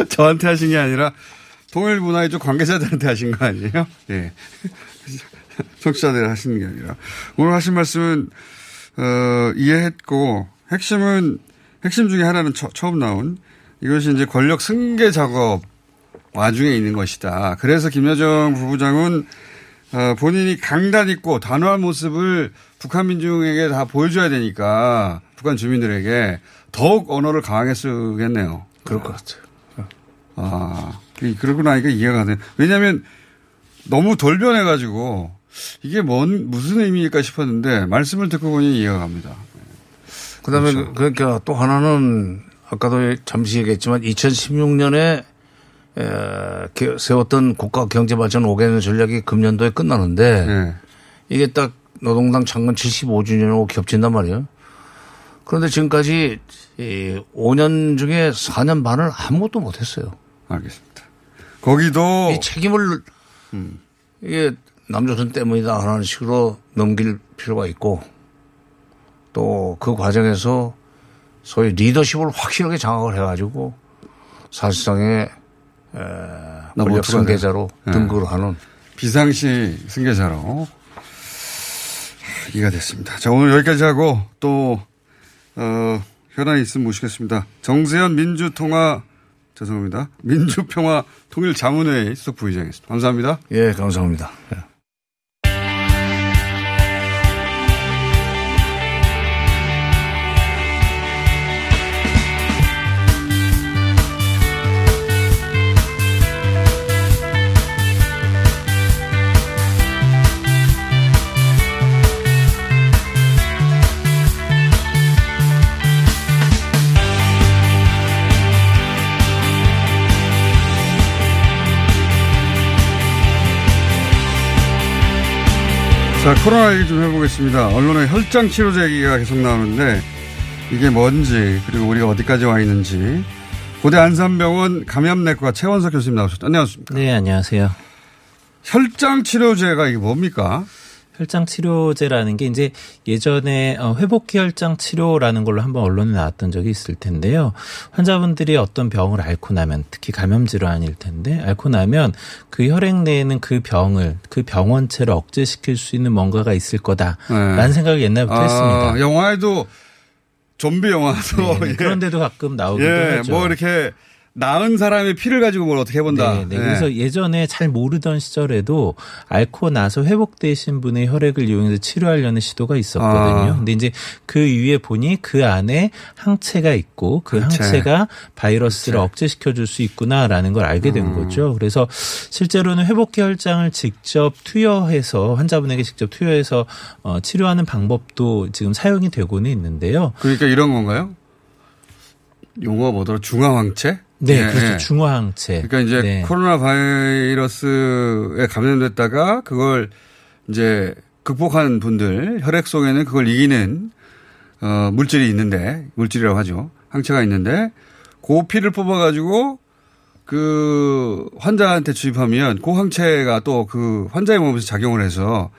저한테 하신 게 아니라 통일 문화의 쪽 관계자들한테 하신 거 아니에요? 예. (laughs) 청취자들 하시는 게 아니라. 오늘 하신 말씀은, 어, 이해했고, 핵심은, 핵심 중에 하나는 처, 처음 나온 이것이 이제 권력 승계 작업 와중에 있는 것이다. 그래서 김여정 부부장은 어, 본인이 강단 있고 단호한 모습을 북한 민중에게 다 보여줘야 되니까 북한 주민들에게 더욱 언어를 강하게 쓰겠네요. 그럴 것 같아요. 아, 그- 그러고 나니까 이해가 돼. 왜냐하면 너무 돌변해가지고 이게 뭔 무슨 의미일까 싶었는데 말씀을 듣고 보니 이해가 갑니다. 그다음에 그렇죠. 그- 그러니까 또 하나는 아까도 잠시 얘기했지만 2016년에 에, 게- 세웠던 국가 경제 발전 5개년 전략이 금년도에 끝나는데 네. 이게 딱 노동당 창건 75주년하고 겹친단 말이에요. 그런데 지금까지 이 5년 중에 4년 반을 아무것도 못했어요. 알겠습니다. 거기도 이 책임을 이게 남조선 때문이다 하는 식으로 넘길 필요가 있고 또 그 과정에서 소위 리더십을 확실하게 장악을 해가지고 사실상의 권력. 승계자로 네. 등극을 하는 비상시 승계자로 이해가 됐습니다. 자 오늘 여기까지 하고 또 어, 현안이 있으면 모시겠습니다. 정세현 민주통화 죄송합니다. 민주평화 통일자문회의 수석 부의장이었습니다. 감사합니다. 예 감사합니다. 예. 자, 코로나 얘기 좀 해보겠습니다. 언론에 혈장 치료제 얘기가 계속 나오는데 이게 뭔지 그리고 우리가 어디까지 와 있는지 고대 안산병원 감염내과 최원석 교수님 나오셨다. 안녕하십니까. 네, 안녕하세요. 혈장 치료제가 이게 뭡니까? 혈장 치료제라는 게 이제 예전에 어, 회복기 혈장 치료라는 걸로 한번 언론에 나왔던 적이 있을 텐데요. 환자분들이 어떤 병을 앓고 나면 특히 감염 질환일 텐데 앓고 나면 그 혈액 내에는 그 병을 그 병원체를 억제시킬 수 있는 뭔가가 있을 거다라는 네. 생각을 옛날부터 아, 했습니다. 영화에도 좀비 영화도 네, (laughs) 예. 그런데도 가끔 나오기도 예, 하죠. 뭐 이렇게 나은 사람의 피를 가지고 뭘 어떻게 해본다. 네, 네. 예. 그래서 예전에 잘 모르던 시절에도 앓고 나서 회복되신 분의 혈액을 이용해서 치료하려는 시도가 있었거든요. 아. 근데 이제 그 위에 보니 그 안에 항체가 있고 그 항체. 항체가 바이러스를 억제시켜 줄 수 있구나라는 걸 알게 된 음. 거죠. 그래서 실제로는 회복기 혈장을 직접 투여해서 환자분에게 직접 투여해서 어, 치료하는 방법도 지금 사용이 되고는 있는데요. 그러니까 이런 건가요? 용어가 뭐더라? 중화항체? 네, 예, 그렇죠. 예. 중화항체. 그러니까 이제 네. 코로나 바이러스에 감염됐다가 그걸 이제 극복한 분들 혈액 속에는 그걸 이기는 어, 물질이 있는데 물질이라고 하죠. 항체가 있는데 그 피를 뽑아 가지고 그 환자한테 주입하면 그 항체가 또 그 환자의 몸에서 작용을 해서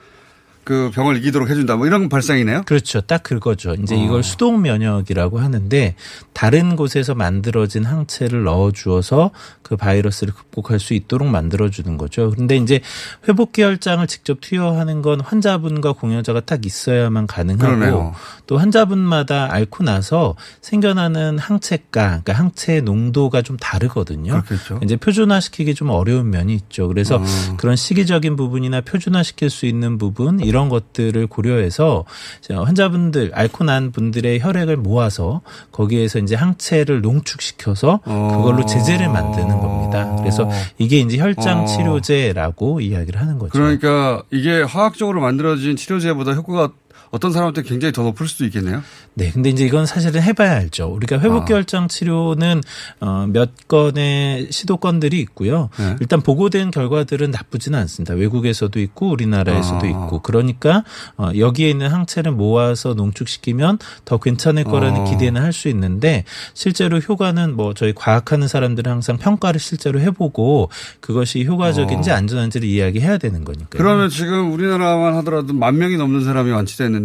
그 병을 이기도록 해준다. 뭐 이런 발상이네요. 그렇죠. 딱 그거죠. 이제 어. 이걸 수동 면역이라고 하는데 다른 곳에서 만들어진 항체를 넣어 주어서 그 바이러스를 극복할 수 있도록 만들어 주는 거죠. 그런데 이제 회복 기 혈장을 직접 투여하는 건 환자분과 공여자가 딱 있어야만 가능하고 그러네요. 또 환자분마다 앓고 나서 생겨나는 항체가 그러니까 항체의 농도가 좀 다르거든요. 그렇겠죠. 이제 표준화시키기 좀 어려운 면이 있죠. 그래서 어. 그런 시기적인 부분이나 표준화시킬 수 있는 부분 이런 것들을 고려해서 환자분들 앓고 난 분들의 혈액을 모아서 거기에서 이제 항체를 농축시켜서 그걸로 제제를 만드는 겁니다. 그래서 이게 이제 혈장 어. 치료제라고 이야기를 하는 거죠. 그러니까 이게 화학적으로 만들어진 치료제보다 효과가 어떤 사람한테 굉장히 더 높을 수도 있겠네요. 네, 근데 이제 이건 사실은 해봐야 알죠. 우리가 회복결장 치료는 어, 몇 건의 시도건들이 있고요. 네. 일단 보고된 결과들은 나쁘지는 않습니다. 외국에서도 있고 우리나라에서도 아. 있고 그러니까 어, 여기에 있는 항체를 모아서 농축시키면 더 괜찮을 거라는 어. 기대는 할 수 있는데 실제로 효과는 뭐 저희 과학하는 사람들은 항상 평가를 실제로 해보고 그것이 효과적인지 어. 안전한지를 이야기해야 되는 거니까요. 그러면 지금 우리나라만 하더라도 만 명이 넘는 사람이 완치됐는데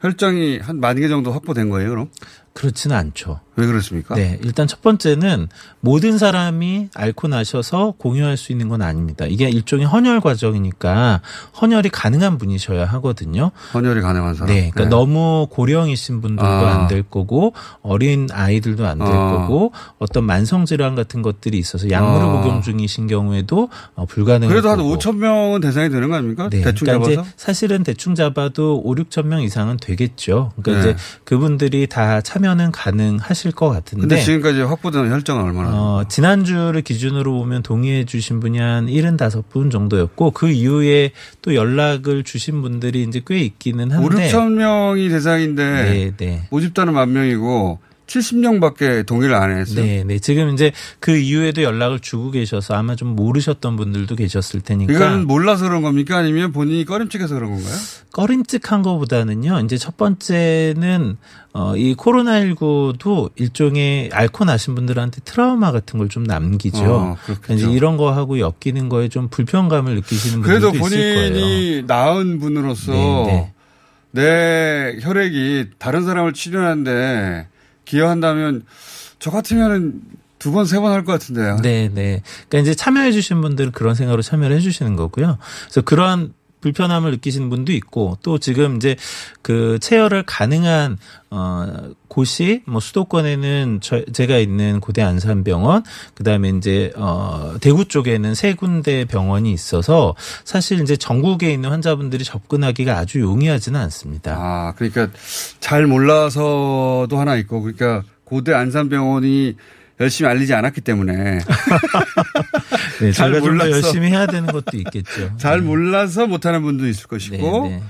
혈장이 한 만 개 정도 확보된 거예요, 그럼? 그렇지는 않죠. 왜 그렇습니까? 네, 일단 첫 번째는 모든 사람이 앓고 나셔서 공유할 수 있는 건 아닙니다. 이게 일종의 헌혈 과정이니까 헌혈이 가능한 분이셔야 하거든요. 헌혈이 가능한 사람. 네, 그러니까 너무 고령이신 분들도 아. 안될 거고 어린 아이들도 안될 아. 거고 어떤 만성 질환 같은 것들이 있어서 약물을 아. 복용 중이신 경우에도 어, 불가능한 그래도 한 거고. 5천 명은 대상이 되는 거 아닙니까? 네, 대충 그러니까 잡아서? 이제 사실은 대충 잡아도 5, 6천 명 이상은 되겠죠. 그러니까 네. 이제 그분들이 다 참여는 가능하실 것 같은데. 근데 지금까지 확보된 혈장은 얼마나? 어, 지난주를 기준으로 보면 동의해 주신 분이 한 75분 정도였고 그 이후에 또 연락을 주신 분들이 이제 꽤 있기는 5, 한데 6천 명이 대상인데 네, 네. 모집단은 만 명이고 70명밖에 동의를 안 했어요. 네, 네. 지금 이제 그 이후에도 연락을 주고 계셔서 아마 좀 모르셨던 분들도 계셨을 테니까. 이건 몰라서 그런 겁니까? 아니면 본인이 꺼림칙해서 그런 건가요? 꺼림칙한 것보다는요. 이제 첫 번째는 어, 이 코로나19도 일종의 앓고 나신 분들한테 트라우마 같은 걸 좀 남기죠. 어, 그러니까 이제 이런 거하고 엮이는 거에 좀 불편감을 느끼시는 그래도 분들도 있을 거예요. 본인이 나은 분으로서 네, 내 혈액이 다른 사람을 치료하는데 기여한다면 저 같으면은 두 번, 세 번 할 것 같은데요. 네, 네. 그러니까 이제 참여해 주신 분들은 그런 생각으로 참여를 해 주시는 거고요. 그래서 그러한 불편함을 느끼시는 분도 있고 또 지금 이제 그 체열을 가능한 어 곳이 뭐 수도권에는 저 제가 있는 고대 안산병원 그다음에 이제 어 대구 쪽에는 세 군데 병원이 있어서 사실 이제 전국에 있는 환자분들이 접근하기가 아주 용이하지는 않습니다. 아, 그러니까 잘 몰라서도 하나 있고 그러니까 고대 안산병원이 열심히 알리지 않았기 때문에 (laughs) 네, 잘 몰라서. 열심히 해야 되는 것도 있겠죠. (laughs) 잘 몰라서 못하는 분도 있을 것이고 네, 네.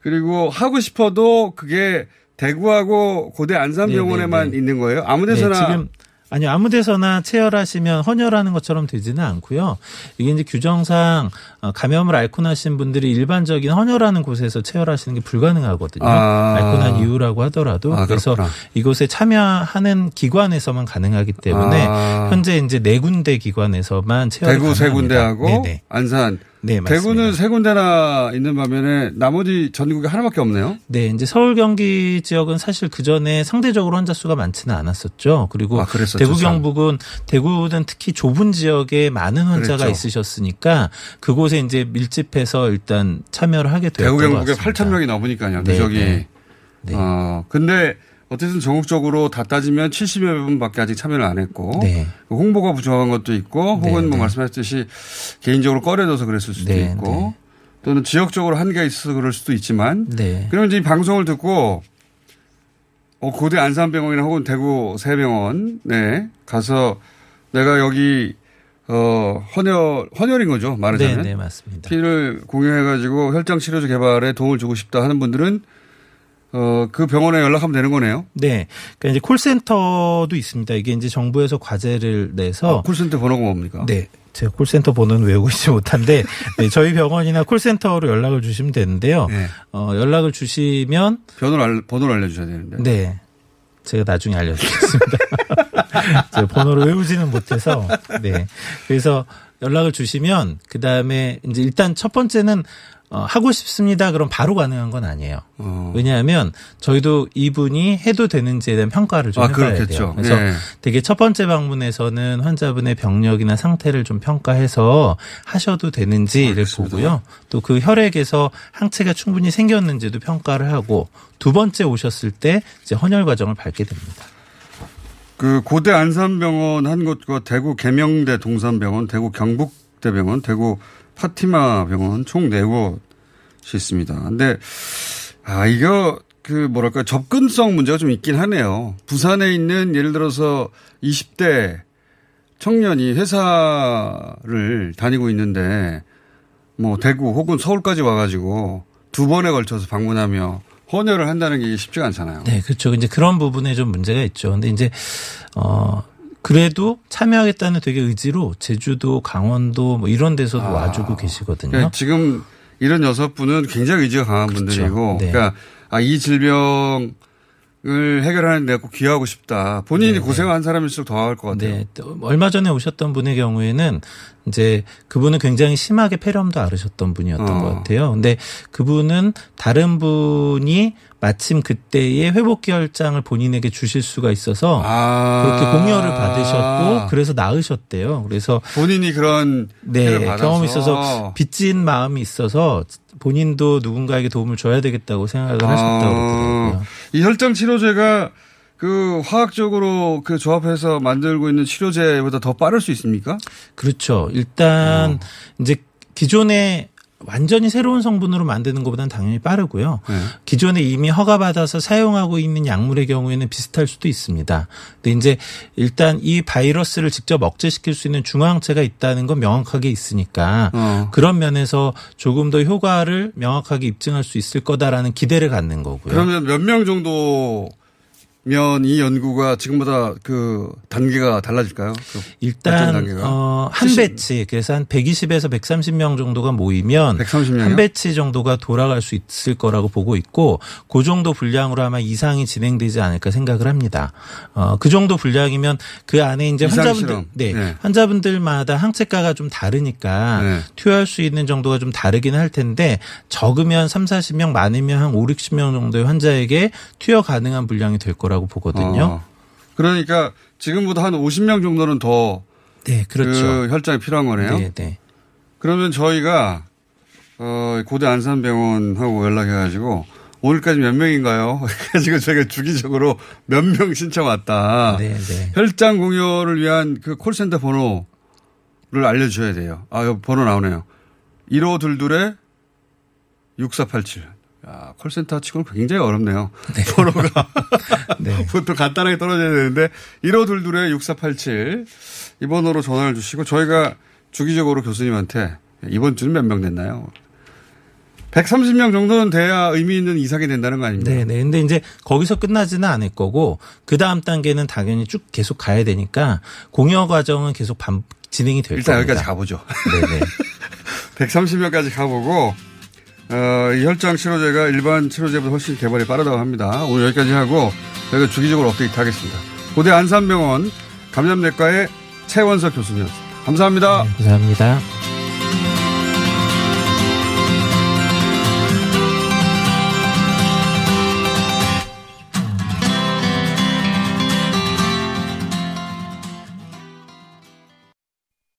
그리고 하고 싶어도 그게 대구하고 고대 안산병원에만 네, 네, 네. 있는 거예요. 아무데서나 네, 아니요 아무데서나 체열하시면 헌혈하는 것처럼 되지는 않고요. 이게 이제 규정상 어, 감염을 앓고 나신 분들이 일반적인 헌혈하는 곳에서 체열하시는 게 불가능하거든요. 아. 앓고 난 이후라고 하더라도 아, 그래서. 이곳에 참여하는 기관에서만 가능하기 때문에 아. 현재 이제 네 군데 기관에서만 체열 대구 세 군데하고 네네. 안산 네, 맞습니다. 대구는 세 군데나 있는 반면에 나머지 전국에 하나밖에 없네요. 네, 이제 서울 경기 지역은 사실 그 전에 상대적으로 환자 수가 많지는 않았었죠. 그리고 아, 대구 참. 경북은 대구는 특히 좁은 지역에 많은 환자가 그랬죠. 있으셨으니까 그곳 에 이제 밀집해서 일단 참여를 하게 되었던 경북에 같습니다. 8천 명이 넘으니까요. 네, 누적이. 네. 네. 어, 근데 어쨌든 전국적으로 다 따지면 70여 분밖에 아직 참여를 안 했고 네. 홍보가 부족한 것도 있고 혹은 네, 뭐 네. 말씀하셨듯이 개인적으로 꺼려져서 그랬을 수도 네, 있고 또는 지역적으로 한계가 있어서 그럴 수도 있지만 네. 그러면 이제 이 방송을 듣고 어, 고대 안산병원이나 혹은 대구 새병원 네 가서 내가 여기 어 헌혈 헌혈인 거죠 네, 말하자면 네, 맞습니다. 피를 공유해가지고 혈장 치료제 개발에 도움을 주고 싶다 하는 분들은 어, 그 병원에 연락하면 되는 거네요. 네. 그러니까 이제 콜센터도 있습니다. 이게 이제 정부에서 과제를 내서 아, 콜센터 번호가 뭡니까? 네. 제가 콜센터 번호는 외우고 있지 (laughs) 못한데 네, 저희 병원이나 콜센터로 연락을 주시면 되는데요. 네. 어, 연락을 주시면 번호를, 알, 번호를 알려 주셔야 되는데. 네. 제가 나중에 알려드리겠습니다. (laughs) 제가 번호를 외우지는 못해서. 네. 그래서 연락을 주시면 그 다음에 이제 일단 첫 번째는 어, 하고 싶습니다. 그럼 바로 가능한 건 아니에요. 어. 왜냐하면 저희도 이분이 해도 되는지에 대한 평가를 좀 아, 해봐야 그렇겠죠. 돼요. 그래서 네. 되게 첫 번째 방문에서는 환자분의 병력이나 상태를 좀 평가해서 하셔도 되는지를 보고요. 또 그 혈액에서 항체가 충분히 생겼는지도 평가를 하고 두 번째 오셨을 때 이제 헌혈 과정을 밟게 됩니다. 그 고대 안산병원 한 곳과 대구 계명대 동산병원, 대구 경북대병원, 대구 파티마 병원 총네 곳이 있습니다. 근데 아 이거 그 뭐랄까 접근성 문제가 좀 있긴 하네요. 부산에 있는 예를 들어서 20대 청년이 회사를 다니고 있는데 뭐 대구 혹은 서울까지 와가지고 두 번에 걸쳐서 방문하며 헌혈을 한다는 게 쉽지가 않잖아요. 네, 그렇죠. 이제 그런 부분에 좀 문제가 있죠. 근데 이제 어 그래도 참여하겠다는 되게 의지로 제주도, 강원도 뭐 이런 데서도 아. 와주고 계시거든요. 그러니까 지금 이런 여섯 분은 굉장히 의지가 강한 그렇죠. 분들이고, 네. 그러니까 아, 이 질병 을 해결하는 데 꼭 기여하고 싶다. 본인이 고생한 사람일수록 더 할 것 같아요. 네, 또 얼마 전에 오셨던 분의 경우에는 이제 그분은 굉장히 심하게 폐렴도 앓으셨던 분이었던 어. 것 같아요. 근데 그분은 다른 분이 마침 그때의 회복기 혈장을 본인에게 주실 수가 있어서 아. 그렇게 공여를 받으셨고 그래서 나으셨대요. 그래서 본인이 그런 네. 경험이 있어서 빚진 마음이 있어서 본인도 누군가에게 도움을 줘야 되겠다고 생각을 하셨다고 그러더라고요. 아, 이 혈장 치료제가 그 화학적으로 그 조합해서 만들고 있는 치료제보다 더 빠를 수 있습니까? 그렇죠. 일단 어. 이제 기존에 완전히 새로운 성분으로 만드는 것보다는 당연히 빠르고요. 네. 기존에 이미 허가받아서 사용하고 있는 약물의 경우에는 비슷할 수도 있습니다. 근데 이제 일단 이 바이러스를 직접 억제시킬 수 있는 중화항체가 있다는 건 명확하게 있으니까 어. 그런 면에서 조금 더 효과를 명확하게 입증할 수 있을 거다라는 기대를 갖는 거고요. 그러면 몇 명 정도 면이 연구가 지금보다 그 단계가 달라질까요? 그 일단 단계가? 어, 한 70 배치 그래서 한 120에서 130명 정도가 모이면 130 명이요? 한 배치 정도가 돌아갈 수 있을 거라고 보고 있고 그 정도 분량으로 아마 이상이 진행되지 않을까 생각을 합니다. 어, 그 정도 분량이면 그 안에 이제 환자분들. 네, 네. 환자분들마다 항체가가 좀 다르니까 네. 투여할 수 있는 정도가 좀 다르긴 할 텐데 적으면 3, 40명 많으면 한 5, 60명 정도의 환자에게 투여 가능한 분량이 될 거라고 보거든요. 어. 그러니까 지금보다 한 50명 정도는 더 네, 그렇죠. 그 혈장이 필요한 거네요. 네, 네. 그러면 저희가 어, 고대 안산병원하고 연락해가지고 오늘까지 몇 명인가요? (laughs) 그래가지고 저희가 주기적으로 몇 명 신청 왔다. 네, 네. 혈장 공여를 위한 그 콜센터 번호를 알려주셔야 돼요. 아, 번호 나오네요. 1522에 6487. 야, 콜센터 치고는 굉장히 어렵네요. (laughs) 번호가. (laughs) 네. 보통 간단하게 떨어져야 되는데 1522에 6487. 이 번호로 전화를 주시고 저희가 주기적으로 교수님한테 이번 주는 몇 명 됐나요? 130명 정도는 돼야 의미 있는 이상이 된다는 거 아닙니까? 네, 네. 근데 이제 거기서 끝나지는 않을 거고 그 다음 단계는 당연히 쭉 계속 가야 되니까 공여 과정은 계속 반, 진행이 될 일단 겁니다. 여기까지 가보죠. 네, 네. (laughs) 130명까지 가보고 어, 이 혈장 치료제가 일반 치료제보다 훨씬 개발이 빠르다고 합니다. 오늘 여기까지 하고 저희가 주기적으로 업데이트 하겠습니다. 고대 안산병원 감염내과의 최원석 교수님이었습니다. 감사합니다. 감사합니다.